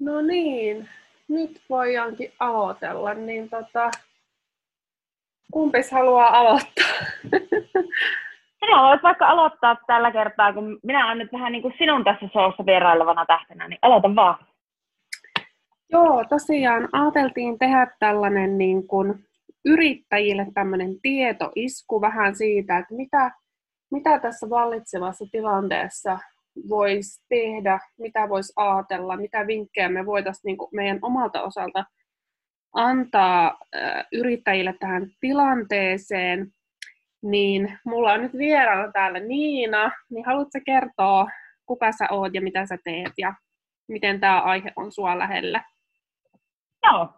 No niin, nyt voidaankin aloitella, niin tota, kumpis haluaa aloittaa? Sinä voit vaikka aloittaa tällä kertaa, kun minä olen nyt vähän niin kuin sinun tässä showssa vierailevana tähtenä, niin aloita vaan. Joo, tosiaan ajateltiin tehdä tällainen niin kuin yrittäjille tämmöinen tietoisku vähän siitä, että mitä, mitä tässä vallitsevassa tilanteessa voisi tehdä, mitä voisi ajatella, mitä vinkkejä me voitaisiin niin meidän omalta osalta antaa yrittäjille tähän tilanteeseen, niin mulla on nyt vieraana täällä Niina, niin haluatko kertoa, kuka sä oot ja mitä sä teet ja miten tämä aihe on sua lähellä? Joo,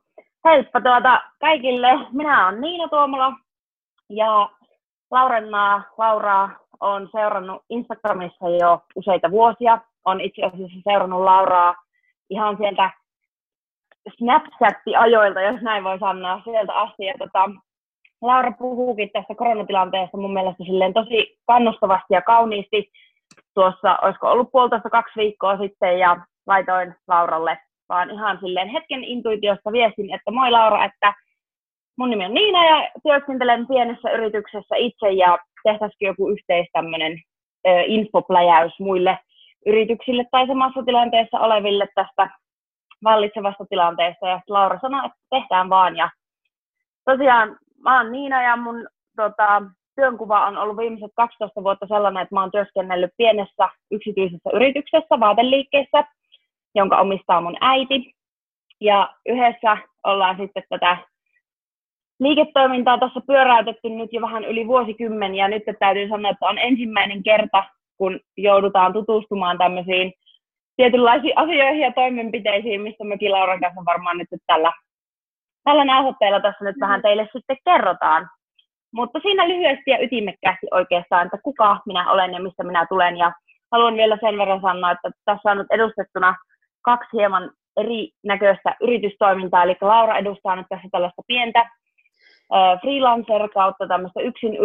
heippa tuota kaikille. Minä olen Niina Tuomola ja Laurennaa, Lauraa on seurannut Instagramissa jo useita vuosia. On itse asiassa seurannut Lauraa ihan sieltä Snapchat-ajoilta, jos näin voi sanoa, sieltä asti. Ja tota, Laura puhuukin tästä koronatilanteesta mun mielestä silleen tosi kannustavasti ja kauniisti. Tuossa, olisiko ollut puolitoista kaksi viikkoa sitten, ja laitoin Lauralle vaan ihan silleen hetken intuitiosta viestin, että moi Laura, että mun nimi on Niina ja työskentelen pienessä yrityksessä itse ja tehtäisikin joku yhteis tämmöinen infopläjäys muille yrityksille tai samassa tilanteessa oleville tästä vallitsevasta tilanteesta. Ja Laura sanoi, että tehdään vaan. Ja tosiaan mä oon Niina ja mun tota, työnkuva on ollut viimeiset 12 vuotta sellainen, että mä oon työskennellyt pienessä yksityisessä yrityksessä, vaateliikkeessä, jonka omistaa mun äiti. Ja yhdessä ollaan sitten tätä liiketoimintaa tuossa pyöräytetty nyt jo vähän yli vuosikymmen, ja nyt täytyy sanoa, että on ensimmäinen kerta, kun joudutaan tutustumaan tämmöisiin tietynlaisiin asioihin ja toimenpiteisiin, mistä mekin Lauran kanssa varmaan nyt tällä, tällä näytteellä tässä nyt vähän teille sitten kerrotaan. Mutta siinä lyhyesti ja ytimekkäästi oikeastaan, että kuka minä olen ja mistä minä tulen. Ja haluan vielä sen verran sanoa, että tässä on nyt edustettuna kaksi hieman eri näköistä yritystoimintaa. Eli Laura edustaa nyt tässä tällaista pientä freelancer kautta tämmöistä yksin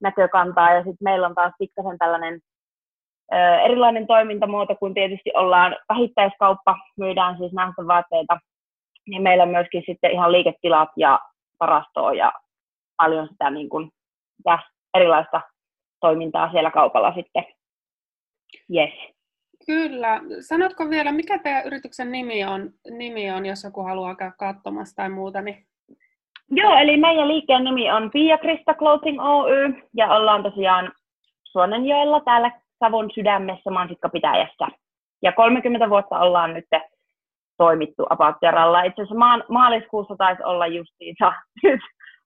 näkökantaa ja sitten meillä on taas pikkasen tällainen erilainen toimintamuoto, kun tietysti ollaan vähittäiskauppa, myydään siis näistä vaatteita, niin meillä on myöskin sitten ihan liiketilat ja varastoa ja paljon sitä niin kuin, ja erilaista toimintaa siellä kaupalla sitten. Yes. Kyllä. Sanotko vielä, mikä teidän yrityksen nimi on, nimi on jos joku haluaa käydä katsomassa tai muuta? Niin... Joo, eli meidän liikkeen nimi on Pia Krista Clothing Oy ja ollaan tosiaan Suonenjoella täällä Savon sydämessä mansikkapitäjässä. Ja 30 vuotta ollaan nyt toimittu Apautteralla. Itse asiassa maa- maaliskuussa taisi olla justiinsa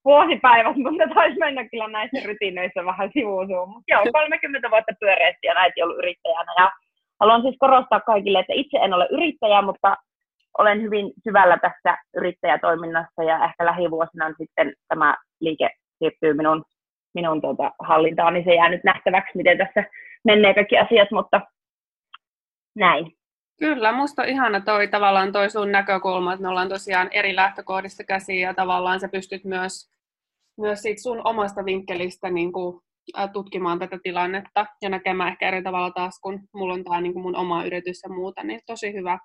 vuosipäivät, mutta taisi mennä kyllä näissä rytinöissä vähän sivuusuun. Mutta joo, 30 vuotta pyöreästi ja näitä ollut yrittäjänä. Ja haluan siis korostaa kaikille, että itse en ole yrittäjä, mutta olen hyvin syvällä tässä yrittäjätoiminnassa ja ehkä lähivuosina sitten tämä liike siirtyy minun, minun tuota, hallintaan, niin se jää nyt nähtäväksi, miten tässä menee kaikki asiat, mutta näin. Kyllä, musta on ihana toi tavallaan toi sun näkökulma, että me ollaan tosiaan eri lähtökohdista käsiä ja tavallaan sä pystyt myös, myös siitä sun omasta vinkkelistä niin kuin, tutkimaan tätä tilannetta ja näkemään ehkä eri tavalla taas, kun mulla on tämä niin kuin mun oma yritys ja muuta, niin tosi hyvä,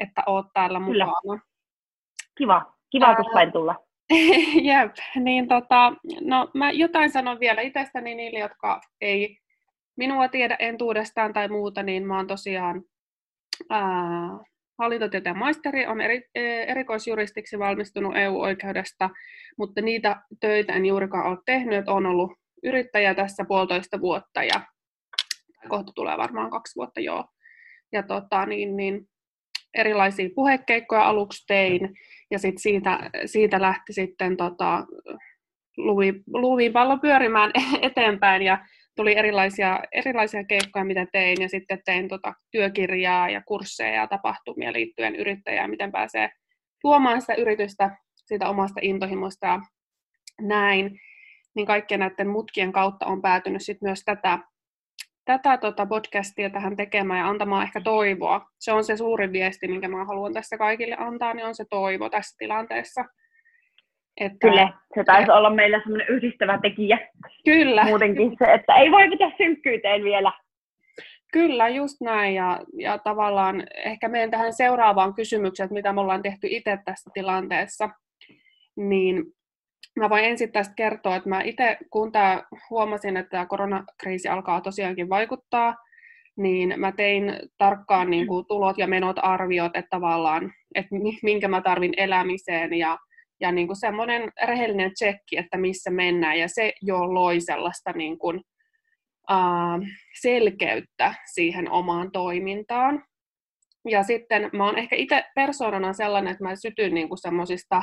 että oot täällä Kyllä. mukana. Kiva, kiva kun sain tulla. Jep, niin tota, no mä jotain sanon vielä itsestäni niille, jotka ei minua tiedä entuudestaan tai muuta, niin mä oon tosiaan ää, hallintotieteen maisteri, on eri, e, erikoisjuristiksi valmistunut EU-oikeudesta, mutta niitä töitä en juurikaan ole tehnyt, että olen ollut yrittäjä tässä puolitoista vuotta ja kohta tulee varmaan kaksi vuotta joo. Ja tota, niin, niin, erilaisia puhekeikkoja aluksi tein ja sit siitä, siitä lähti sitten tota, luvi, pallo pyörimään eteenpäin ja tuli erilaisia, erilaisia keikkoja, mitä tein, ja sitten tein tota työkirjaa ja kursseja ja tapahtumia liittyen yrittäjään, miten pääsee tuomaan sitä yritystä siitä omasta intohimosta ja näin. Niin kaikkien näiden mutkien kautta on päätynyt sitten myös tätä, tätä tota podcastia tähän tekemään ja antamaan ehkä toivoa. Se on se suurin viesti, minkä mä haluan tässä kaikille antaa, niin on se toivo tässä tilanteessa. Että, Kyllä, se taisi olla meillä semmoinen yhdistävä tekijä. Kyllä. Muutenkin se, että ei voi pitää synkkyyteen vielä. Kyllä, just näin. Ja, ja tavallaan ehkä meidän tähän seuraavaan kysymykseen, että mitä me ollaan tehty itse tässä tilanteessa, niin mä voin ensin tästä kertoa, että mä itse, kun tää, huomasin, että tämä koronakriisi alkaa tosiaankin vaikuttaa, niin mä tein tarkkaan niin kuin, tulot ja menot arviot, että tavallaan, että minkä mä tarvin elämiseen ja, ja niin kuin semmoinen rehellinen tsekki, että missä mennään. Ja se jo loi sellaista niin kuin, uh, selkeyttä siihen omaan toimintaan. Ja sitten mä oon ehkä itse persoonana sellainen, että mä sytyn niin semmoisista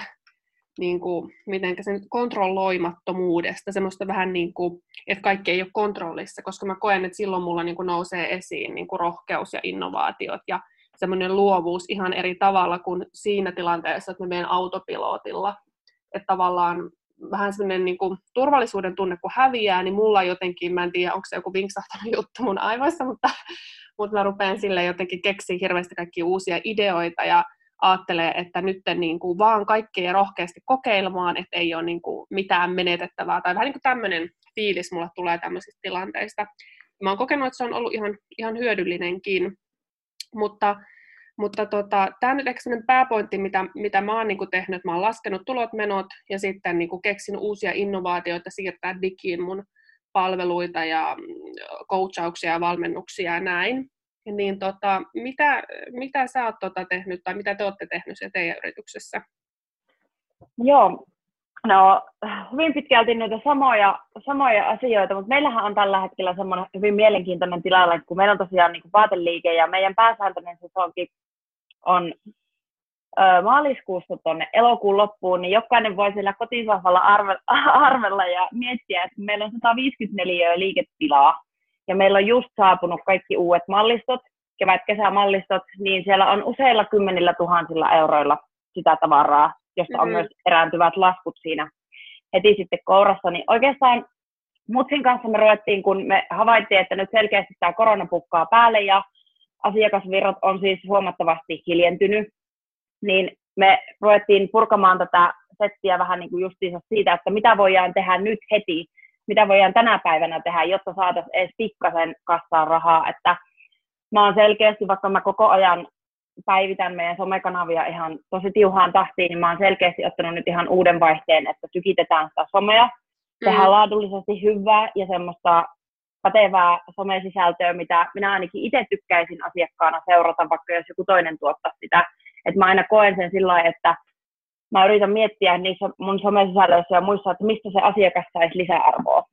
niin kuin, miten se nyt, kontrolloimattomuudesta, semmoista vähän niin kuin, että kaikki ei ole kontrollissa, koska mä koen, että silloin mulla niin kuin nousee esiin niin kuin rohkeus ja innovaatiot ja semmoinen luovuus ihan eri tavalla kuin siinä tilanteessa, että mä menen autopilotilla. Että tavallaan vähän semmoinen niin kuin, turvallisuuden tunne, kun häviää, niin mulla jotenkin, mä en tiedä, onko se joku vinksahtanut juttu mun aivoissa, mutta, mutta mä rupean sille jotenkin keksiä hirveästi kaikkia uusia ideoita ja ajattelee, että nyt niin kuin vaan kaikkea rohkeasti kokeilemaan, että ei ole niin kuin mitään menetettävää. Tai vähän niin kuin tämmöinen fiilis mulle tulee tämmöisistä tilanteista. Mä oon kokenut, että se on ollut ihan, ihan hyödyllinenkin. Mutta, mutta tota, tämä nyt ehkä sellainen pääpointti, mitä, mitä mä oon niin kuin tehnyt. Mä oon laskenut tulot, menot ja sitten niin kuin keksin uusia innovaatioita siirtää digiin mun palveluita ja mm, coachauksia ja valmennuksia ja näin. Niin tota, mitä, mitä sä oot tota tehnyt tai mitä te olette tehnyt siellä teidän yrityksessä? Joo, no hyvin pitkälti noita samoja, samoja asioita, mutta meillähän on tällä hetkellä semmoinen hyvin mielenkiintoinen tilanne, kun meillä on tosiaan niin vaateliike ja meidän pääsääntöinen sesonki on ö, maaliskuusta tuonne elokuun loppuun, niin jokainen voi siellä kotisohvalla arve, arvella ja miettiä, että meillä on 154 liiketilaa ja meillä on just saapunut kaikki uudet mallistot, kevät-kesämallistot, niin siellä on useilla kymmenillä tuhansilla euroilla sitä tavaraa, josta mm-hmm. on myös erääntyvät laskut siinä heti sitten kourassa. Niin oikeastaan Mutsin kanssa me ruvettiin, kun me havaittiin, että nyt selkeästi tämä korona pukkaa päälle ja asiakasvirrat on siis huomattavasti hiljentynyt, niin me ruvettiin purkamaan tätä settiä vähän niin kuin justiinsa siitä, että mitä voidaan tehdä nyt heti, mitä voidaan tänä päivänä tehdä, jotta saataisiin edes pikkasen kassaan rahaa. Että mä oon selkeästi, vaikka mä koko ajan päivitän meidän somekanavia ihan tosi tiuhaan tahtiin, niin mä oon selkeästi ottanut nyt ihan uuden vaihteen, että tykitetään sitä somea, tehdään mm. laadullisesti hyvää ja semmoista pätevää somesisältöä, mitä minä ainakin itse tykkäisin asiakkaana seurata, vaikka jos joku toinen tuottaa sitä. Että mä aina koen sen sillä että mä yritän miettiä niissä mun somesisällöissä ja muissa, että mistä se asiakas saisi lisäarvoa.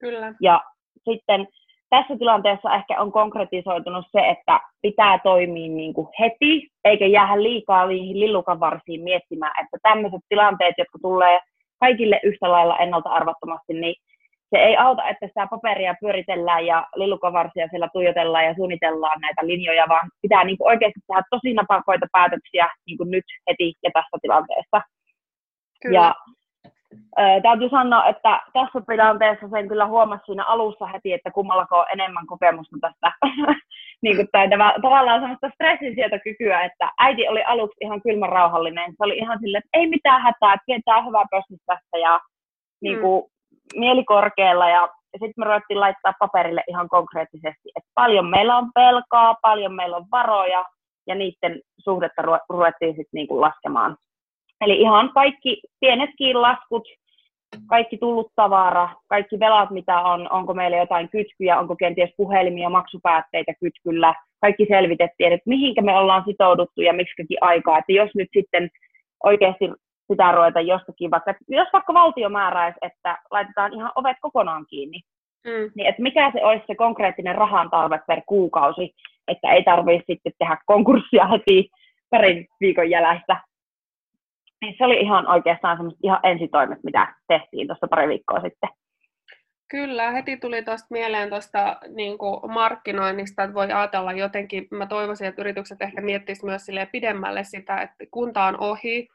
Kyllä. Ja sitten tässä tilanteessa ehkä on konkretisoitunut se, että pitää toimia niin kuin heti, eikä jäädä liikaa niihin lillukanvarsiin miettimään, että tämmöiset tilanteet, jotka tulee kaikille yhtä lailla ennalta arvattomasti, niin se ei auta, että sitä paperia pyöritellään ja lillukavarsia siellä tuijotellaan ja suunnitellaan näitä linjoja, vaan pitää niin kuin oikeasti tehdä tosi napakoita päätöksiä niin kuin nyt heti ja tässä tilanteessa. Kyllä. Ja äh, täytyy sanoa, että tässä tilanteessa sen kyllä huomasi siinä alussa heti, että kummallako on enemmän kokemusta tästä niin kuin taidava, tavallaan sellaista stressinsietokykyä, että äiti oli aluksi ihan kylmän rauhallinen. Se oli ihan silleen, että ei mitään hätää, että pidetään hyvää tästä ja niin kuin, mm mieli korkealla ja sitten me ruvettiin laittaa paperille ihan konkreettisesti, että paljon meillä on velkaa, paljon meillä on varoja ja niiden suhdetta ruvettiin sitten niinku laskemaan. Eli ihan kaikki pienetkin laskut, kaikki tullut tavara, kaikki velat, mitä on, onko meillä jotain kytkyjä, onko kenties puhelimia, maksupäätteitä kytkyllä, kaikki selvitettiin, että mihinkä me ollaan sitouduttu ja miksikin aikaa, että jos nyt sitten oikeasti pitää ruveta jostakin, vaikka, jos vaikka valtio määräisi, että laitetaan ihan ovet kokonaan kiinni, mm. niin että mikä se olisi se konkreettinen rahan tarve per kuukausi, että ei tarvitse sitten tehdä konkurssia heti parin viikon jäljestä. Niin se oli ihan oikeastaan semmoista ihan ensitoimet, mitä tehtiin tuossa pari viikkoa sitten. Kyllä, heti tuli tuosta mieleen tuosta niin markkinoinnista, että voi ajatella jotenkin, mä toivoisin, että yritykset ehkä miettisivät myös pidemmälle sitä, että kunta on ohi,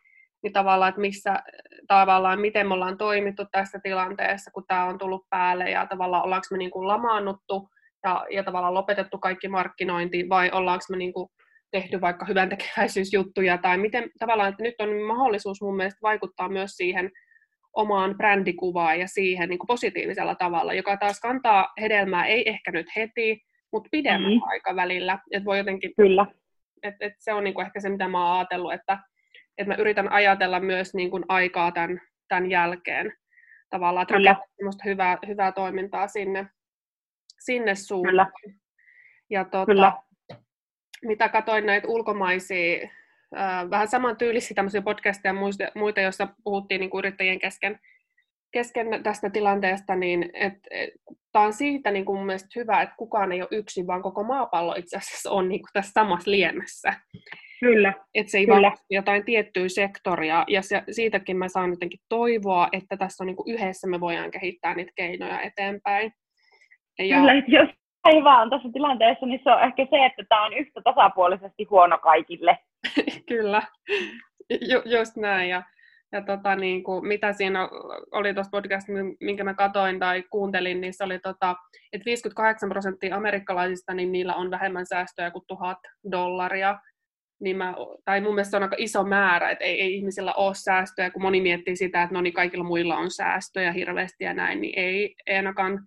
niin tavallaan, että missä, tavallaan, miten me ollaan toimittu tässä tilanteessa, kun tämä on tullut päälle, ja tavallaan ollaanko me niin kuin lamaannuttu ja, ja tavallaan lopetettu kaikki markkinointi, vai ollaanko me niin kuin tehty vaikka hyvän tekeväisyysjuttuja, tai miten tavallaan, että nyt on mahdollisuus mun mielestä vaikuttaa myös siihen omaan brändikuvaan ja siihen niin kuin positiivisella tavalla, joka taas kantaa hedelmää, ei ehkä nyt heti, mutta pidemmällä mm. aikavälillä. Että voi jotenkin, Kyllä. Et, et se on niinku ehkä se, mitä mä oon ajatellut, että et mä yritän ajatella myös niinku aikaa tämän, tämän jälkeen tavallaan, että rakentaa hyvää, hyvää toimintaa sinne, sinne suuntaan. Kyllä. Ja tota, Kyllä. mitä katoin näitä ulkomaisia, äh, vähän samantyylisiä tämmöisiä podcasteja ja muita, joissa puhuttiin niin kuin yrittäjien kesken, kesken tästä tilanteesta, niin et, et, tämä on siitä niin kuin mun mielestä hyvä, että kukaan ei ole yksin, vaan koko maapallo itse asiassa on niin kuin tässä samassa liemessä. Kyllä. Että se ei Kyllä. vaan jotain tiettyä sektoria, ja se, siitäkin mä saan jotenkin toivoa, että tässä on niin yhdessä me voidaan kehittää niitä keinoja eteenpäin. Ja... Kyllä, jos ei vaan tässä tilanteessa, niin se on ehkä se, että tämä on yhtä tasapuolisesti huono kaikille. Kyllä, Ju, just näin. Ja, ja tota, niin kuin, mitä siinä oli tuossa podcastissa, minkä mä katoin tai kuuntelin, niin se oli, tota, että 58 prosenttia amerikkalaisista, niin niillä on vähemmän säästöjä kuin tuhat dollaria. Niin mä, tai mun mielestä se on aika iso määrä, että ei, ei ihmisillä ole säästöjä, kun moni miettii sitä, että no niin kaikilla muilla on säästöjä hirveästi ja näin, niin ei, ei ainakaan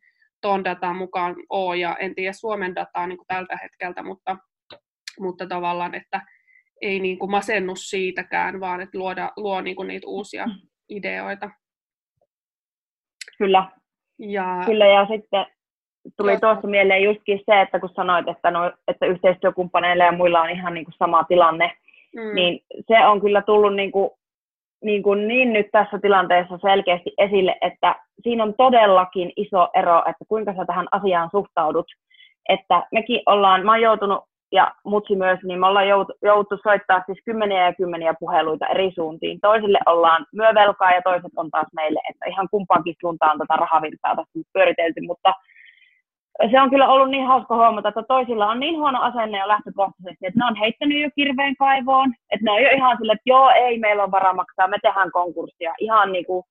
tuon datan mukaan ole, ja en tiedä Suomen dataa niin kuin tältä hetkeltä, mutta, mutta tavallaan, että ei niin kuin masennu siitäkään, vaan että luoda, luo niin kuin niitä uusia mm. ideoita. Kyllä. Ja, Kyllä, ja sitten tuli tuossa mieleen justkin se, että kun sanoit, että, no, että yhteistyökumppaneilla ja muilla on ihan niin kuin sama tilanne, mm. niin se on kyllä tullut niin kuin niin, kuin niin nyt tässä tilanteessa selkeästi esille, että siinä on todellakin iso ero, että kuinka sä tähän asiaan suhtaudut. Että mekin ollaan, mä oon joutunut, ja mutsi myös, niin me ollaan joutu, joutu soittaa siis kymmeniä ja kymmeniä puheluita eri suuntiin. Toisille ollaan myövelkaa ja toiset on taas meille, että ihan kumpaankin suuntaan tätä rahavirtaa tässä pyöritelty, mutta se on kyllä ollut niin hauska huomata, että toisilla on niin huono asenne jo lähtökohtaisesti, että ne on heittänyt jo kirveen kaivoon, että ne on jo ihan sille, että joo, ei meillä on varaa maksaa, me tehdään konkurssia. Ihan niin kuin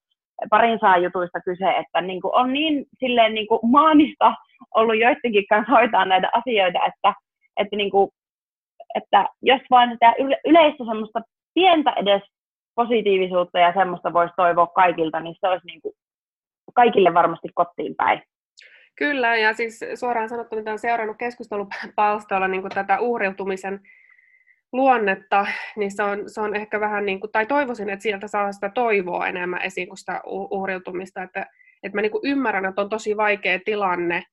parin saa jutuista kyse, että niin kuin on niin silleen niin kuin maanista ollut joidenkin kanssa hoitaa näitä asioita, että, että, niin kuin, että jos vain sitä yleistä semmoista pientä edes positiivisuutta ja semmoista voisi toivoa kaikilta, niin se olisi niin kuin kaikille varmasti kotiin päin. Kyllä, ja siis suoraan sanottuna, mitä olen seurannut keskustelupalstoilla niin kuin tätä uhriutumisen luonnetta, niin se on, se on ehkä vähän niin kuin, tai toivoisin, että sieltä saa sitä toivoa enemmän esiin kuin sitä uhriutumista, että, että mä niin kuin ymmärrän, että on tosi vaikea tilanne,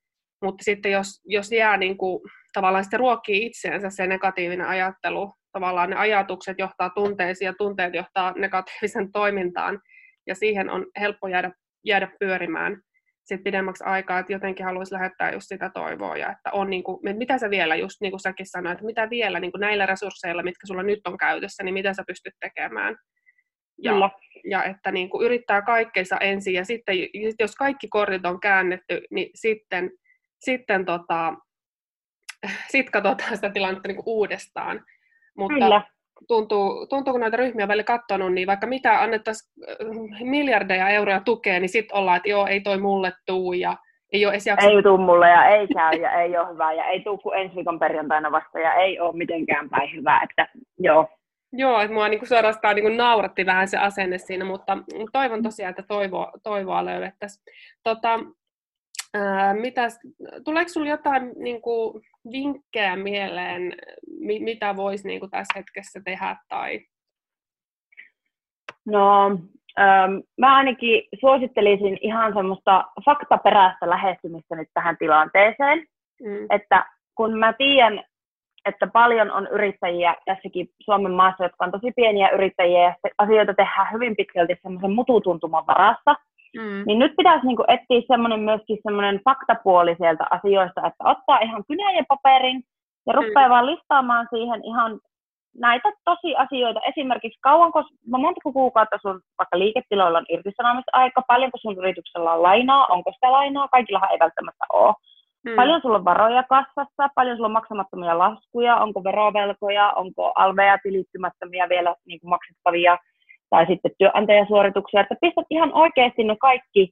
mutta sitten jos, jos jää niin kuin, tavallaan sitten ruokkii itseensä se negatiivinen ajattelu, tavallaan ne ajatukset johtaa tunteisiin ja tunteet johtaa negatiivisen toimintaan, ja siihen on helppo jäädä, jäädä pyörimään, sit pidemmäksi aikaa, että jotenkin haluaisi lähettää just sitä toivoa, ja että on niin kuin, mitä sä vielä, just niin kuin säkin sanoit, että mitä vielä niin kuin näillä resursseilla, mitkä sulla nyt on käytössä, niin mitä sä pystyt tekemään. Ja, Kyllä. ja että niin kuin yrittää kaikkeensa ensin, ja sitten jos kaikki kortit on käännetty, niin sitten, sitten tota, sit katsotaan sitä tilannetta niin kuin uudestaan. Mutta, Kyllä tuntuu, tuntuu, kun näitä ryhmiä välillä katsonut, niin vaikka mitä annettaisiin äh, miljardeja euroja tukea, niin sitten ollaan, että joo, ei toi mulle tuu ja ei ole esimerkiksi... Ei tuu mulle ja ei käy ja ei ole hyvä ja ei tuu kuin ensi viikon perjantaina vasta ja ei ole mitenkään päin hyvä, että joo. Joo, että mua niin suorastaan niin nauratti vähän se asenne siinä, mutta toivon tosiaan, että toivoa, toivoa löydettäisiin. Tota, ää, mitäs, tuleeko sinulla jotain niin kuin, vinkkejä mieleen, mi- mitä voisi niin kuin tässä hetkessä tehdä? Tai... No, ähm, mä ainakin suosittelisin ihan semmoista faktaperäistä lähestymistä nyt tähän tilanteeseen. Mm. Että kun mä tiedän, että paljon on yrittäjiä tässäkin Suomen maassa, jotka on tosi pieniä yrittäjiä ja asioita tehdään hyvin pitkälti semmoisen mututuntuman varassa, Mm. Niin nyt pitäisi niinku etsiä semmoinen myöskin semmoinen faktapuoli sieltä asioista, että ottaa ihan kynän ja paperin ja rupeaa mm. vaan listaamaan siihen ihan näitä tosiasioita. Esimerkiksi kauanko, no montako kuukautta sun vaikka liiketiloilla on irtisanomisaika, paljonko sun yrityksellä on lainaa, onko sitä lainaa, kaikillahan ei välttämättä ole. Hmm. Paljon sulla on varoja kassassa, paljon sulla on maksamattomia laskuja, onko verovelkoja, onko alveja tilittymättömiä vielä niin kuin maksettavia tai sitten työnantajasuorituksia, että pistät ihan oikeasti ne kaikki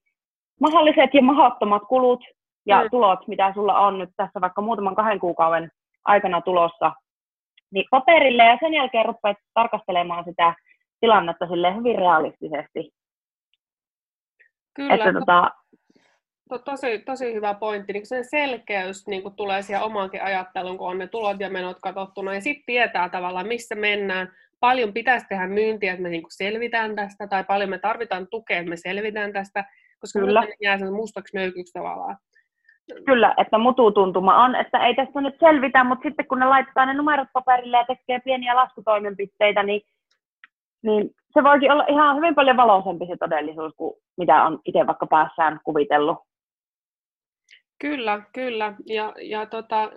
mahdolliset ja mahdottomat kulut ja mm. tulot, mitä sulla on nyt tässä vaikka muutaman kahden kuukauden aikana tulossa, niin paperille ja sen jälkeen rupeat tarkastelemaan sitä tilannetta sille hyvin realistisesti. Kyllä. Että, tota, to, tosi, tosi hyvä pointti. Niin sen selkeys niin tulee siihen omaankin ajatteluun, kun on ne tulot ja menot katsottuna, ja sitten tietää tavallaan, missä mennään. Paljon pitäisi tehdä myyntiä, että me niin selvitään tästä, tai paljon me tarvitaan tukea, että me selvitään tästä, koska Kyllä. jää sen mustaksi möykyksi tavallaan. Kyllä, että mututuntuma on, että ei tässä nyt selvitä, mutta sitten kun ne laittaa ne numerot paperille ja tekee pieniä laskutoimenpiteitä, niin, niin se voikin olla ihan hyvin paljon valoisempi se todellisuus kuin mitä on itse vaikka päässään kuvitellut. Kyllä, kyllä. Ja, ja tota,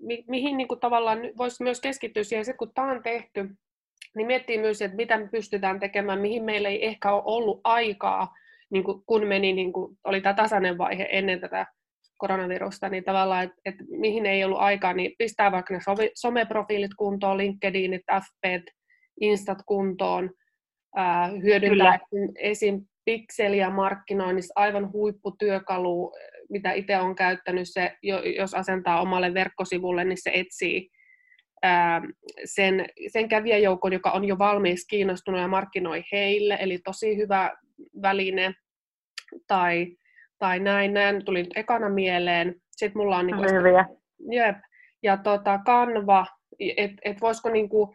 mi, mihin niin kuin tavallaan voisi myös keskittyä siihen, että kun tämä on tehty, niin miettii myös, että mitä me pystytään tekemään, mihin meillä ei ehkä ole ollut aikaa, niin kuin kun meni, niin kuin oli tämä tasainen vaihe ennen tätä koronavirusta, niin tavallaan, että, että mihin ei ollut aikaa, niin pistää vaikka ne someprofiilit kuntoon, LinkedInit, FB, Instat kuntoon, ää, hyödyntää Kyllä. esim. pikseliä markkinoinnissa aivan huipputyökalu, mitä itse olen käyttänyt, se, jos asentaa omalle verkkosivulle, niin se etsii ää, sen, sen kävijäjoukon, joka on jo valmiiksi kiinnostunut ja markkinoi heille, eli tosi hyvä väline. Tai tai näin, näin tuli nyt ekana mieleen. Sitten mulla on... Niinku, Hyviä. Jep. Ja tota, kanva, että et voisiko niinku,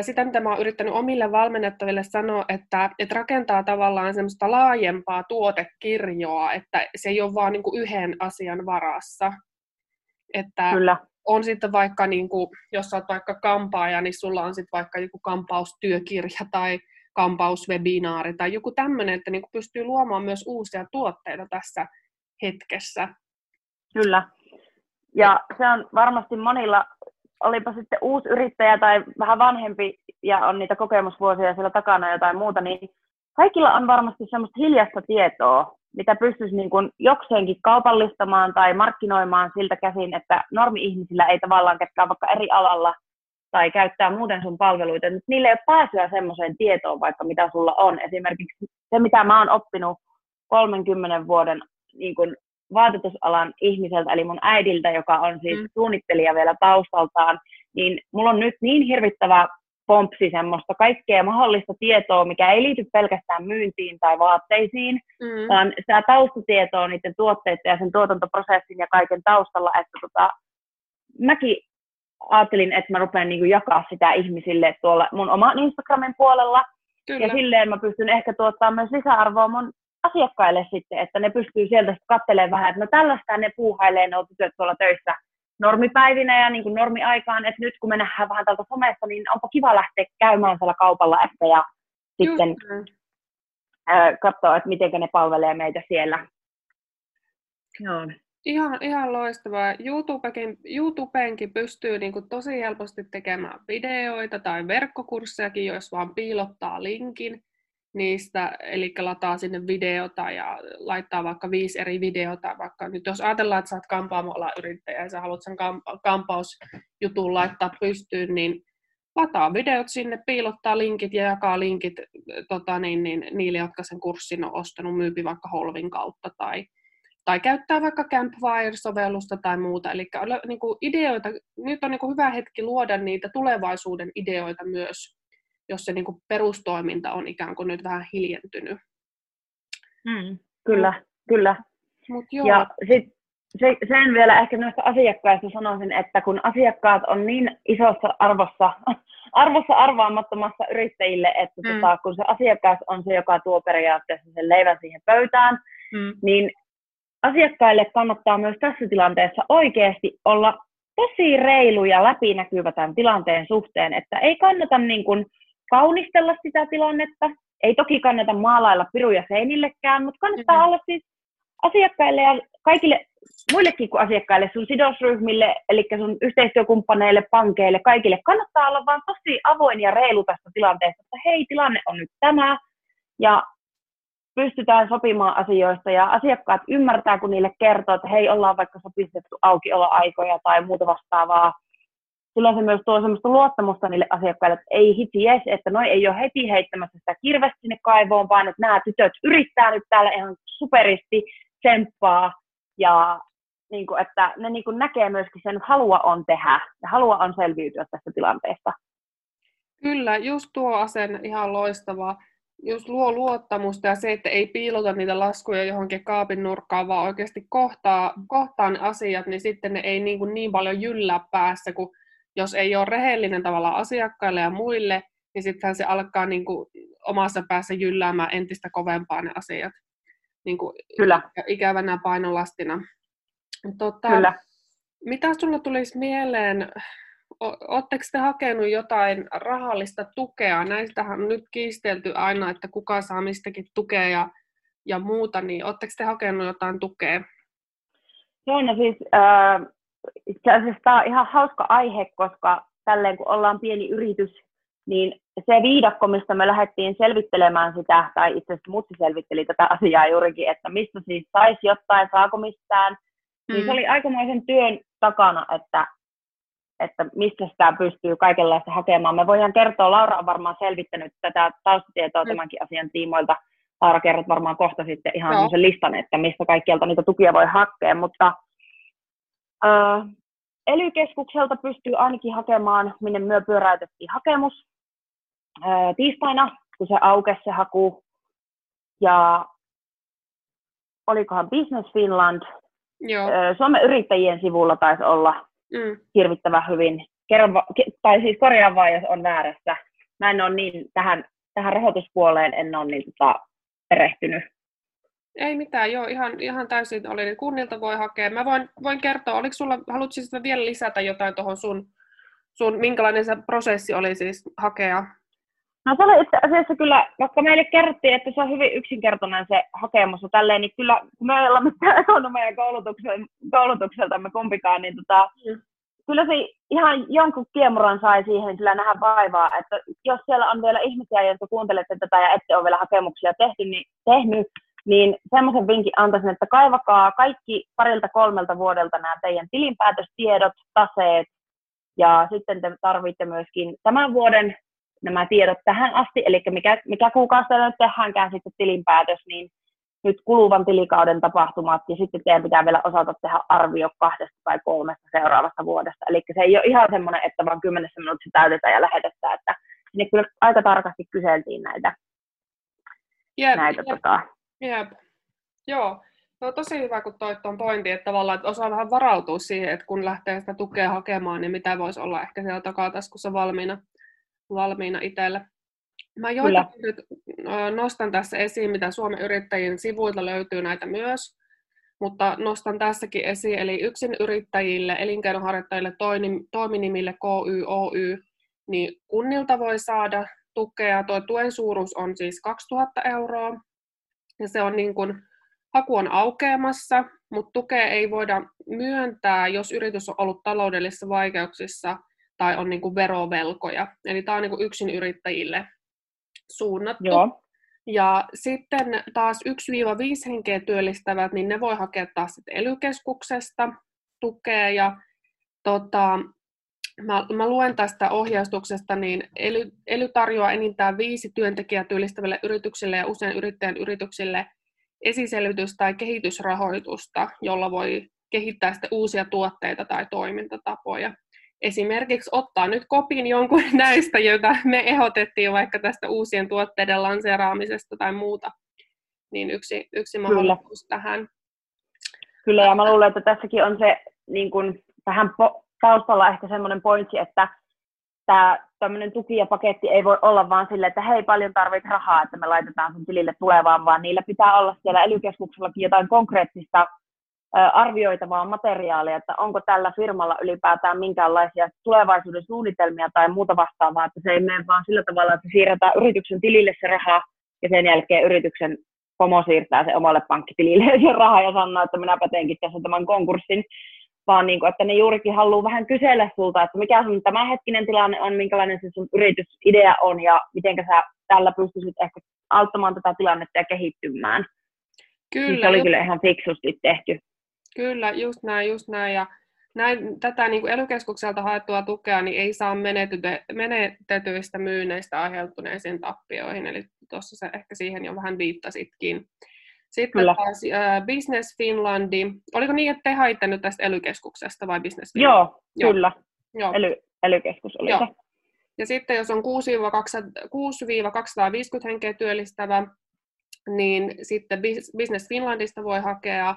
sitä, mitä mä oon yrittänyt omille valmennettaville sanoa, että, että rakentaa tavallaan semmoista laajempaa tuotekirjoa, että se ei ole vaan niinku yhden asian varassa. Että Kyllä. On sitten vaikka, niinku, jos sä oot vaikka kampaaja, niin sulla on sitten vaikka joku kampaustyökirja tai kampauswebinaari tai joku tämmöinen, että niin pystyy luomaan myös uusia tuotteita tässä hetkessä. Kyllä. Ja se on varmasti monilla, olipa sitten uusi yrittäjä tai vähän vanhempi ja on niitä kokemusvuosia siellä takana jotain muuta, niin kaikilla on varmasti semmoista hiljasta tietoa, mitä pystyisi niin kuin jokseenkin kaupallistamaan tai markkinoimaan siltä käsin, että normi-ihmisillä ei tavallaan, ketkä vaikka eri alalla tai käyttää muuten sun palveluita, mutta niille ei ole pääsyä semmoiseen tietoon, vaikka mitä sulla on. Esimerkiksi se, mitä mä oon oppinut 30 vuoden niin kun vaatetusalan ihmiseltä, eli mun äidiltä, joka on siis mm. suunnittelija vielä taustaltaan, niin mulla on nyt niin hirvittävä pompsi semmoista kaikkea mahdollista tietoa, mikä ei liity pelkästään myyntiin tai vaatteisiin, mm. vaan sitä taustatietoa niiden tuotteiden ja sen tuotantoprosessin ja kaiken taustalla, että tota, mäkin ajattelin, että mä rupean niin kuin jakaa sitä ihmisille tuolla mun oman Instagramin puolella. Kyllä. Ja silleen mä pystyn ehkä tuottaa myös lisäarvoa mun asiakkaille sitten, että ne pystyy sieltä katselemaan vähän, että no tällaista ne puuhailee ne tytöt tuolla töissä normipäivinä ja niin kuin normiaikaan, että nyt kun me nähdään vähän tältä somesta, niin onpa kiva lähteä käymään siellä kaupalla ehkä ja sitten äh, katsoa, että miten ne palvelee meitä siellä. Joo. Ihan, ihan loistavaa. YouTubekin, YouTubeenkin pystyy niin kuin tosi helposti tekemään videoita tai verkkokurssejakin, jos vaan piilottaa linkin niistä, eli lataa sinne videota ja laittaa vaikka viisi eri videota, vaikka nyt jos ajatellaan, että sä oot kampaamolla yrittäjä ja sä haluat sen kampausjutun laittaa pystyyn, niin lataa videot sinne, piilottaa linkit ja jakaa linkit tota, niin, niin, niille, jotka sen kurssin on ostanut, myypi vaikka Holvin kautta tai, tai käyttää vaikka Campfire-sovellusta tai muuta. Eli niin ideoita, nyt on niin kuin hyvä hetki luoda niitä tulevaisuuden ideoita myös, jos se niin kuin perustoiminta on ikään kuin nyt vähän hiljentynyt. Mm, kyllä, kyllä. Mut joo. Ja sit, se, sen vielä ehkä noista asiakkaista sanoisin, että kun asiakkaat on niin isossa arvossa, arvossa arvaamattomassa yrittäjille, että mm. tota, kun se asiakas on se, joka tuo periaatteessa sen leivän siihen pöytään, mm. niin asiakkaille kannattaa myös tässä tilanteessa oikeasti olla tosi reilu ja läpinäkyvä tämän tilanteen suhteen, että ei kannata niin kuin kaunistella sitä tilannetta, ei toki kannata maalailla piruja seinillekään, mutta kannattaa mm-hmm. olla siis asiakkaille ja kaikille muillekin kuin asiakkaille, sun sidosryhmille, eli sun yhteistyökumppaneille, pankeille, kaikille, kannattaa olla vaan tosi avoin ja reilu tästä tilanteesta, että hei, tilanne on nyt tämä, ja pystytään sopimaan asioista ja asiakkaat ymmärtää, kun niille kertoo, että hei, ollaan vaikka sopistettu aukioloaikoja tai muuta vastaavaa. Silloin se myös tuo semmoista luottamusta niille asiakkaille, että ei hitsi jes, että noi ei ole heti heittämässä sitä kirvestä sinne kaivoon, vaan että nämä tytöt yrittää nyt täällä ihan superisti tsemppaa ja niin kuin, että ne niin kuin näkee myöskin sen, että halua on tehdä ja halua on selviytyä tästä tilanteesta. Kyllä, just tuo asen ihan loistava just luo luottamusta ja se, että ei piilota niitä laskuja johonkin kaapin nurkkaan, vaan oikeasti kohtaa, kohtaa ne asiat, niin sitten ne ei niin, kuin niin paljon jyllää päässä, kun jos ei ole rehellinen tavalla asiakkaille ja muille, niin sittenhän se alkaa niin kuin omassa päässä jylläämään entistä kovempaa ne asiat. Niin kuin Kyllä. Ikävänä painolastina. Tota, Kyllä. Mitä sinulla tulisi mieleen, oletteko te hakenut jotain rahallista tukea? Näistähän on nyt kiistelty aina, että kuka saa mistäkin tukea ja, ja muuta, niin oletteko te hakenut jotain tukea? Joo, no siis äh, itse asiassa tämä on ihan hauska aihe, koska tälleen kun ollaan pieni yritys, niin se viidakko, mistä me lähdettiin selvittelemään sitä, tai itse asiassa mutsi selvitteli tätä asiaa juurikin, että mistä siis saisi jotain, saako mistään, mm. niin se mm. oli aikamoisen työn takana, että, että mistä sitä pystyy kaikenlaista hakemaan. Me voidaan kertoa, Laura on varmaan selvittänyt tätä taustatietoa mm. tämänkin asian tiimoilta. Laura kerrot varmaan kohta sitten ihan sen listan, että mistä kaikkialta niitä tukia voi hakea, mutta äh, ely pystyy ainakin hakemaan, minne myö pyöräytettiin hakemus äh, tiistaina, kun se aukesi se haku. Ja olikohan Business Finland, Joo. Äh, Suomen yrittäjien sivulla taisi olla mm. hirvittävän hyvin. Kerron, tai siis korjaan vaan, jos on väärässä. Mä en ole niin tähän, tähän rahoituspuoleen en ole niin tota, perehtynyt. Ei mitään, joo, ihan, ihan täysin oli, niin kunnilta voi hakea. Mä voin, voin kertoa, oliko sulla, haluatko siis vielä lisätä jotain tuohon sun, sun, minkälainen se prosessi oli siis hakea? No se oli itse asiassa kyllä, vaikka meille kerrottiin, että se on hyvin yksinkertainen se hakemus ja tälleen, niin kyllä kun me ei olla mitään ekonomeja koulutuksen, koulutukseltamme kumpikaan, niin tota, mm. kyllä se ihan jonkun kiemuran sai siihen kyllä nähdä vaivaa, että jos siellä on vielä ihmisiä, jotka kuuntelette tätä ja ette ole vielä hakemuksia tehty, niin, tehnyt, niin semmoisen vinkin antaisin, että kaivakaa kaikki parilta kolmelta vuodelta nämä teidän tilinpäätöstiedot, taseet, ja sitten te tarvitte myöskin tämän vuoden nämä tiedot tähän asti, eli mikä, mikä kuukausi nyt tehdäänkään sitten tilinpäätös, niin nyt kuluvan tilikauden tapahtumat, ja sitten teidän pitää vielä osata tehdä arvio kahdesta tai kolmesta seuraavasta vuodesta. Eli se ei ole ihan semmoinen, että vaan kymmenessä minuutissa täytetään ja lähetetään, että sinne kyllä aika tarkasti kyseltiin näitä. Jep, näitä jep. Tota, Jep. Joo. No tosi hyvä, kun toit tuon pointin, että tavallaan että osaa vähän varautua siihen, että kun lähtee sitä tukea hakemaan, niin mitä voisi olla ehkä siellä takataskussa valmiina, valmiina itselle. Mä joitakin nyt nostan tässä esiin, mitä Suomen yrittäjien sivuilta löytyy näitä myös, mutta nostan tässäkin esiin, eli yksin yrittäjille, elinkeinoharjoittajille, toiminimille KY, Oy, niin kunnilta voi saada tukea. Tuo tuen suuruus on siis 2000 euroa, ja se on niin kuin, haku on aukeamassa, mutta tukea ei voida myöntää, jos yritys on ollut taloudellisissa vaikeuksissa tai on niin kuin verovelkoja. Eli tämä on niin kuin yksin yrittäjille suunnattu. Joo. Ja sitten taas 1-5 henkeä työllistävät, niin ne voi hakea taas ely tukea. Ja tota, mä, mä luen tästä ohjeistuksesta, niin ely, ely tarjoaa enintään viisi työntekijää työllistäville yrityksille ja usein yrittäjän yrityksille esiselvitys- tai kehitysrahoitusta, jolla voi kehittää sitten uusia tuotteita tai toimintatapoja. Esimerkiksi ottaa nyt kopin jonkun näistä, joita me ehdotettiin vaikka tästä uusien tuotteiden lanseeraamisesta tai muuta, niin yksi, yksi mahdollisuus Kyllä. tähän. Kyllä, ja mä luulen, että tässäkin on se niin kuin, vähän po- taustalla ehkä semmoinen pointsi, että tämä tämmöinen tuki ja paketti ei voi olla vaan sille, että hei paljon tarvit rahaa, että me laitetaan sun tilille tulevaan, vaan niillä pitää olla siellä ely jotain konkreettista arvioitavaa materiaalia, että onko tällä firmalla ylipäätään minkäänlaisia tulevaisuuden suunnitelmia tai muuta vastaavaa, että se ei mene vaan sillä tavalla, että siirretään yrityksen tilille se raha ja sen jälkeen yrityksen pomo siirtää se omalle pankkitilille se raha ja sanoo, että minäpä teenkin tässä tämän konkurssin, vaan niin kuin, että ne juurikin haluaa vähän kysellä sulta, että mikä sun tämänhetkinen tilanne on, minkälainen se sun yritysidea on ja miten sä tällä pystyisit ehkä auttamaan tätä tilannetta ja kehittymään. Kyllä. Niin se oli just, kyllä ihan fiksusti tehty. Kyllä, just näin, just näin. Ja näin, tätä niin kuin ely haettua tukea niin ei saa menetetyistä myynneistä aiheutuneisiin tappioihin, eli tuossa se ehkä siihen jo vähän viittasitkin. Sitten Kyllä. taas äh, Business Finlandi. Oliko niin, että te haitte nyt tästä ely vai Business Finland? Joo, Joo. kyllä. Joo. Ely, ely oli Joo. se. Ja sitten jos on 6-250 henkeä työllistävä, niin sitten Business Finlandista voi hakea,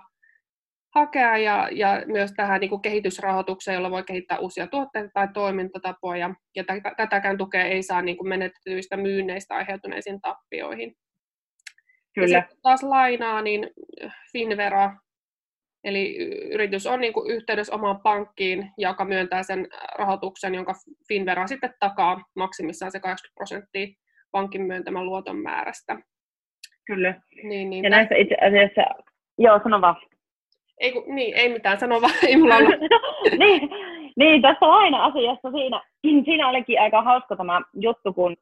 hakea ja, ja myös tähän niin kuin kehitysrahoitukseen, jolla voi kehittää uusia tuotteita tai toimintatapoja. Ja tätäkään tukea ei saa niin kuin menetetyistä myynneistä aiheutuneisiin tappioihin. Kyllä. Ja sitten taas lainaa, niin Finvera, eli yritys on niin kuin yhteydessä omaan pankkiin, joka myöntää sen rahoituksen, jonka Finvera sitten takaa maksimissaan se 80 prosenttia pankin myöntämän luoton määrästä. Kyllä. Niin, niin, ja näissä itse asiassa, joo, sano vaan. Ei, kun, niin, ei mitään, sano vaan, ei mulla ollut. niin, niin, tässä laina-asiassa siinä, siinä olikin aika hauska tämä juttu, kun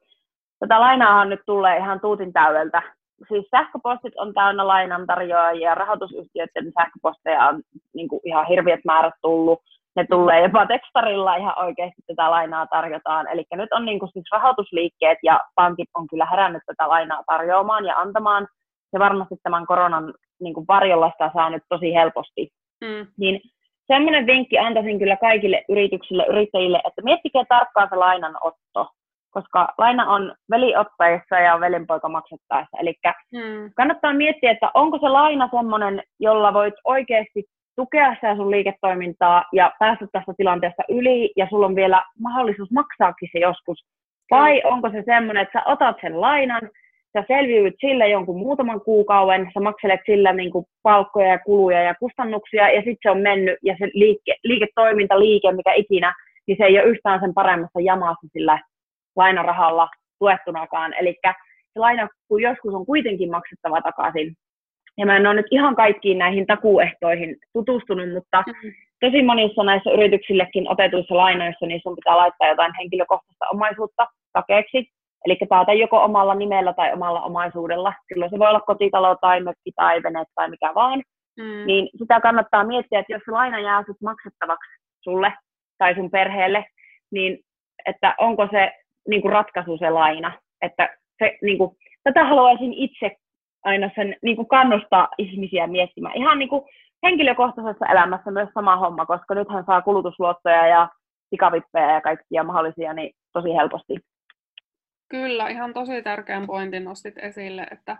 tätä lainaa nyt tulee ihan tuutin täydeltä. Siis sähköpostit on täynnä lainantarjoajia ja rahoitusyhtiöiden sähköposteja on niin kuin ihan hirviät määrät tullut ne tulee jopa tekstarilla ihan oikeasti tätä lainaa tarjotaan. Eli nyt on niin kuin siis rahoitusliikkeet ja pankit on kyllä herännyt tätä lainaa tarjoamaan ja antamaan. Se varmasti tämän koronan niin kuin varjolla sitä saa nyt tosi helposti. Mm. Niin semmoinen vinkki antaisin kyllä kaikille yrityksille, yrittäjille, että miettikää tarkkaan se lainanotto, koska laina on veliottaessa ja velinpoika maksettaessa. Eli mm. kannattaa miettiä, että onko se laina semmoinen, jolla voit oikeasti tukea sitä sun liiketoimintaa ja päästä tästä tilanteesta yli ja sulla on vielä mahdollisuus maksaakin se joskus. Vai onko se semmoinen, että sä otat sen lainan, sä selviydyt sillä jonkun muutaman kuukauden, sä makselet sillä niin kuin palkkoja ja kuluja ja kustannuksia ja sitten se on mennyt ja se liike, liiketoiminta, liike, mikä ikinä, niin se ei ole yhtään sen paremmassa jamassa sillä lainarahalla tuettunakaan. Eli se laina, kun joskus on kuitenkin maksettava takaisin, ja mä en ole nyt ihan kaikkiin näihin takuehtoihin tutustunut, mutta mm-hmm. tosi monissa näissä yrityksillekin otetuissa lainoissa, niin sun pitää laittaa jotain henkilökohtaista omaisuutta takeeksi. Eli taata joko omalla nimellä tai omalla omaisuudella. Silloin se voi olla kotitalo tai mökki tai vene tai mikä vaan. Mm. Niin sitä kannattaa miettiä, että jos se laina jää sit maksettavaksi sulle tai sun perheelle, niin että onko se niin kuin ratkaisu se laina. Että se, niin kuin, tätä haluaisin itse aina sen niin kuin kannustaa ihmisiä miettimään. Ihan niin kuin henkilökohtaisessa elämässä myös sama homma, koska nythän saa kulutusluottoja ja pikavippejä ja kaikkia mahdollisia niin tosi helposti. Kyllä, ihan tosi tärkeän pointin nostit esille, että,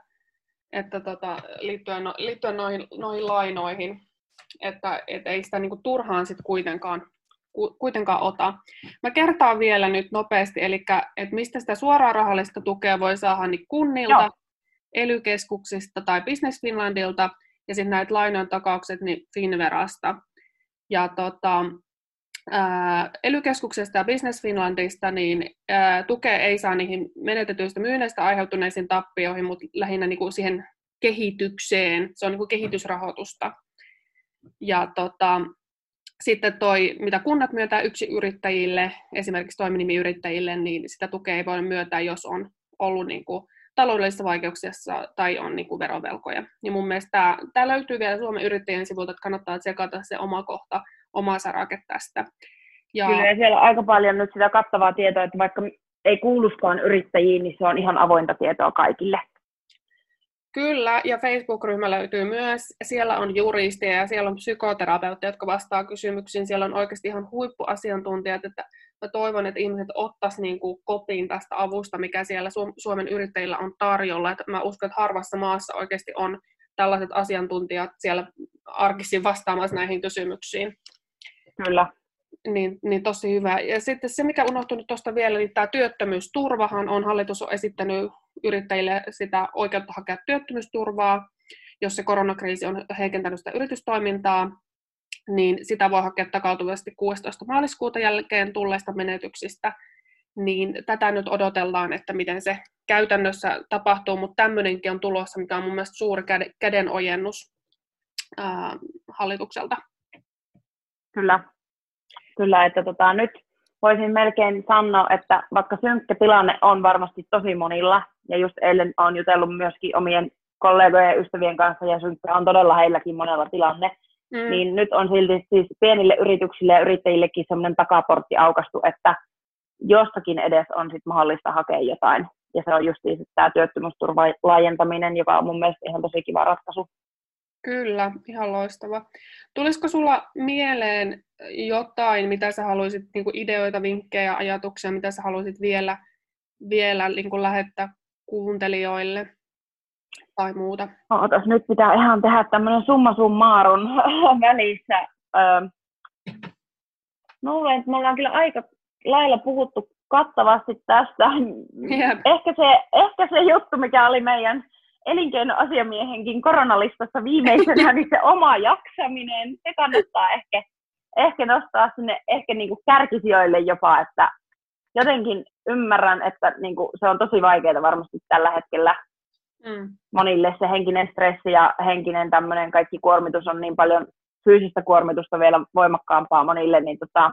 että tota, liittyen, no, liittyen noihin, noihin lainoihin, että et ei sitä niinku turhaan sit kuitenkaan, ku, kuitenkaan ota. Mä kertaan vielä nyt nopeasti, eli että mistä sitä suoraa rahallista tukea voi saada niin kunnilta, Joo elykeskuksista tai Business Finlandilta ja sitten näitä lainan takaukset niin Finverasta. Ja tota, elykeskuksesta ja Business Finlandista niin ää, tukea ei saa niihin menetetyistä myynneistä aiheutuneisiin tappioihin, mutta lähinnä niin kuin siihen kehitykseen. Se on niin kuin kehitysrahoitusta. Ja tota, sitten toi, mitä kunnat myöntää yksi yrittäjille, esimerkiksi toiminimiyrittäjille, niin sitä tukea ei voi myöntää, jos on ollut niin kuin taloudellisissa vaikeuksissa tai on niin kuin verovelkoja. Ja mun mielestä tämä, tämä löytyy vielä Suomen yrittäjien sivulta, että kannattaa tsekata se oma kohta, oma sarake tästä. Ja... Kyllä, ja siellä on aika paljon nyt sitä kattavaa tietoa, että vaikka ei kuuluskaan yrittäjiin, niin se on ihan avointa tietoa kaikille. Kyllä, ja Facebook-ryhmä löytyy myös. Siellä on juristeja ja siellä on psykoterapeutteja, jotka vastaa kysymyksiin. Siellä on oikeasti ihan huippuasiantuntijat, että mä toivon, että ihmiset ottaisivat niin kuin kopin tästä avusta, mikä siellä Suomen yrittäjillä on tarjolla. Että mä uskon, että harvassa maassa oikeasti on tällaiset asiantuntijat siellä arkisin vastaamassa näihin kysymyksiin. Kyllä. Niin, niin tosi hyvä. Ja sitten se, mikä unohtunut tuosta vielä, niin tämä työttömyysturvahan on, hallitus on esittänyt yrittäjille sitä oikeutta hakea työttömyysturvaa, jos se koronakriisi on heikentänyt sitä yritystoimintaa niin sitä voi hakea takautuvasti 16. maaliskuuta jälkeen tulleista menetyksistä. Niin tätä nyt odotellaan, että miten se käytännössä tapahtuu, mutta tämmöinenkin on tulossa, mikä on mun mielestä suuri kädenojennus ää, hallitukselta. Kyllä, kyllä että tota, nyt voisin melkein sanoa, että vaikka synkkä tilanne on varmasti tosi monilla, ja just eilen olen jutellut myöskin omien kollegojen ja ystävien kanssa, ja synkkä on todella heilläkin monella tilanne, Mm. Niin nyt on silti siis pienille yrityksille ja yrittäjillekin semmoinen takaportti aukastu, että jostakin edes on sit mahdollista hakea jotain. Ja se on just tämä työttömyysturvan laajentaminen, joka on mun mielestä ihan tosi kiva ratkaisu. Kyllä, ihan loistava. Tulisiko sulla mieleen jotain, mitä sä haluaisit, niin kuin ideoita, vinkkejä, ajatuksia, mitä sä haluaisit vielä, vielä niin kuin lähettää kuuntelijoille tai muuta? Ootas, nyt pitää ihan tehdä tämmöinen summa summarun välissä. Öö, luulen, että me ollaan kyllä aika lailla puhuttu kattavasti tästä. Yep. Ehkä, se, ehkä se juttu, mikä oli meidän elinkeinoasiamiehenkin koronalistassa viimeisenä, niin se oma jaksaminen, se kannattaa ehkä, ehkä nostaa sinne ehkä niin kuin kärkisijoille jopa, että jotenkin ymmärrän, että niin kuin se on tosi vaikeaa varmasti tällä hetkellä mm. monille se henkinen stressi ja henkinen tämmöinen kaikki kuormitus on niin paljon fyysistä kuormitusta vielä voimakkaampaa monille, niin tota,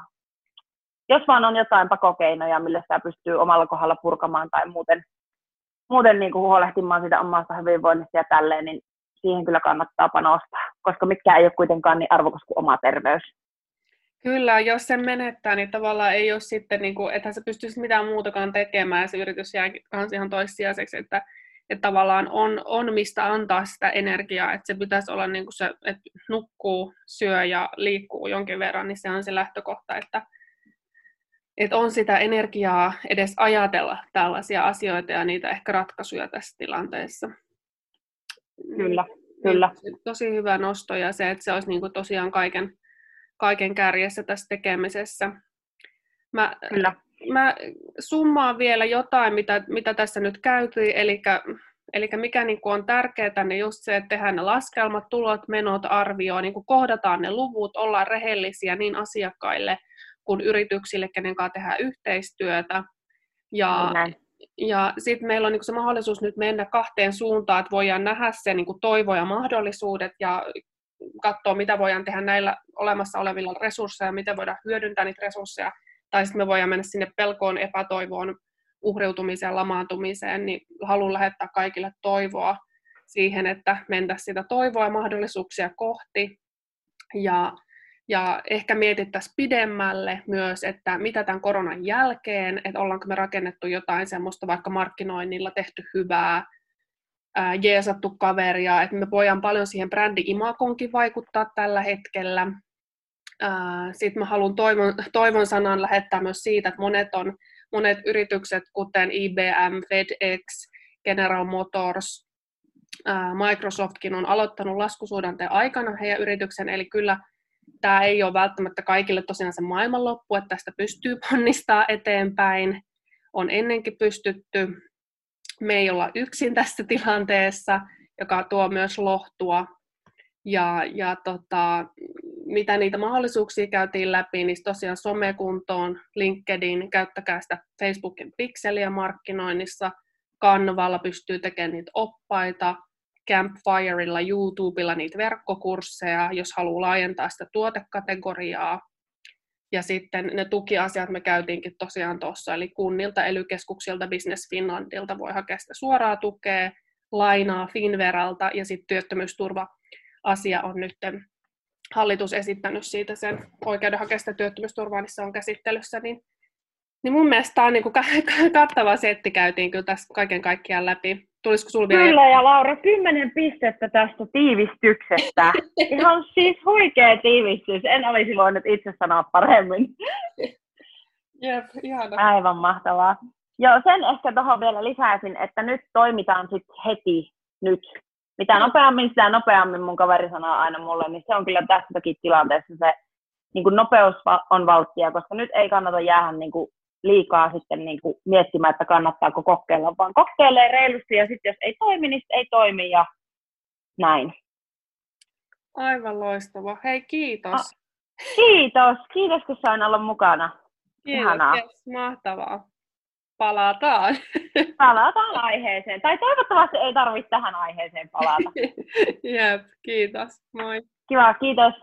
jos vaan on jotain pakokeinoja, millä sitä pystyy omalla kohdalla purkamaan tai muuten, muuten niin kuin huolehtimaan sitä omasta hyvinvoinnista ja tälleen, niin siihen kyllä kannattaa panostaa, koska mikä ei ole kuitenkaan niin arvokas kuin oma terveys. Kyllä, jos sen menettää, niin tavallaan ei ole sitten, niin kuin, että sä pystyisi mitään muutakaan tekemään ja se yritys jää kans ihan toissijaiseksi, että, että tavallaan on, on mistä antaa sitä energiaa, että se pitäisi olla niin kuin se, että nukkuu, syö ja liikkuu jonkin verran, niin se on se lähtökohta, että, että on sitä energiaa edes ajatella tällaisia asioita ja niitä ehkä ratkaisuja tässä tilanteessa. Kyllä, kyllä. Tosi hyvä nosto ja se, että se olisi niin kuin tosiaan kaiken, kaiken kärjessä tässä tekemisessä. Mä, kyllä. mä summaan vielä jotain, mitä, mitä tässä nyt käytiin, eli Eli mikä niin kuin on tärkeää, niin just se, että tehdään ne laskelmat, tulot, menot, arvio, niin kuin kohdataan ne luvut, ollaan rehellisiä niin asiakkaille kuin yrityksille, kenen kanssa tehdään yhteistyötä. Ja, ja sitten meillä on niin se mahdollisuus nyt mennä kahteen suuntaan, että voidaan nähdä se niin toivo ja mahdollisuudet ja katsoa, mitä voidaan tehdä näillä olemassa olevilla resursseilla, miten voidaan hyödyntää niitä resursseja, tai sitten me voidaan mennä sinne pelkoon, epätoivoon, uhriutumiseen, lamaantumiseen, niin haluan lähettää kaikille toivoa siihen, että mentäisiin sitä toivoa ja mahdollisuuksia kohti. Ja ja ehkä mietittäisiin pidemmälle myös, että mitä tämän koronan jälkeen, että ollaanko me rakennettu jotain semmoista vaikka markkinoinnilla tehty hyvää, ää, jeesattu kaveria, että me voidaan paljon siihen brändi-imakonkin vaikuttaa tällä hetkellä. Sitten mä haluan toivon, toivon sanan lähettää myös siitä, että monet, on, monet yritykset, kuten IBM, FedEx, General Motors, Microsoftkin on aloittanut laskusuhdanteen aikana heidän yrityksen, eli kyllä tämä ei ole välttämättä kaikille tosiaan se maailmanloppu, että tästä pystyy ponnistaa eteenpäin. On ennenkin pystytty. Me ei olla yksin tässä tilanteessa, joka tuo myös lohtua. Ja, ja tota, mitä niitä mahdollisuuksia käytiin läpi, niin tosiaan somekuntoon, LinkedIn, käyttäkää sitä Facebookin pikseliä markkinoinnissa, Canvalla pystyy tekemään niitä oppaita, Campfirella, YouTubella niitä verkkokursseja, jos haluaa laajentaa sitä tuotekategoriaa. Ja sitten ne tukiasiat me käytiinkin tosiaan tuossa, eli kunnilta, ely Business Finlandilta voi hakea sitä suoraa tukea, lainaa Finveralta ja sitten työttömyysturva-asia on nyt hallitus esittänyt siitä sen oikeuden hakea sitä työttömyysturvaa, niin se on käsittelyssä, niin, niin mun mielestä tämä on niin kuin kattava setti käytiin kyllä tässä kaiken kaikkiaan läpi. Tulisiko sulla vielä... Kyllä, ja Laura, kymmenen pistettä tästä tiivistyksestä. Ihan siis huikea tiivistys. En olisi voinut itse sanoa paremmin. Jep, ihana. Aivan mahtavaa. Joo, sen ehkä tuohon vielä lisäisin, että nyt toimitaan sitten heti nyt. Mitä nopeammin, sitä nopeammin mun kaveri sanoo aina mulle, niin se on kyllä tässäkin tilanteessa se niin kuin nopeus on valttia, koska nyt ei kannata jäädä niin kuin liikaa sitten niin kuin miettimään, että kannattaako kokeilla, vaan kokeilee reilusti ja sitten jos ei toimi, niin ei toimi ja näin. Aivan loistava. Hei, kiitos. Ah, kiitos. Kiitos, kun sain olla mukana. Kiitos, Ihanaa. Mahtavaa. Palataan. Palataan aiheeseen. Tai toivottavasti ei tarvitse tähän aiheeseen palata. Jep, kiitos. Moi. Kiva, kiitos.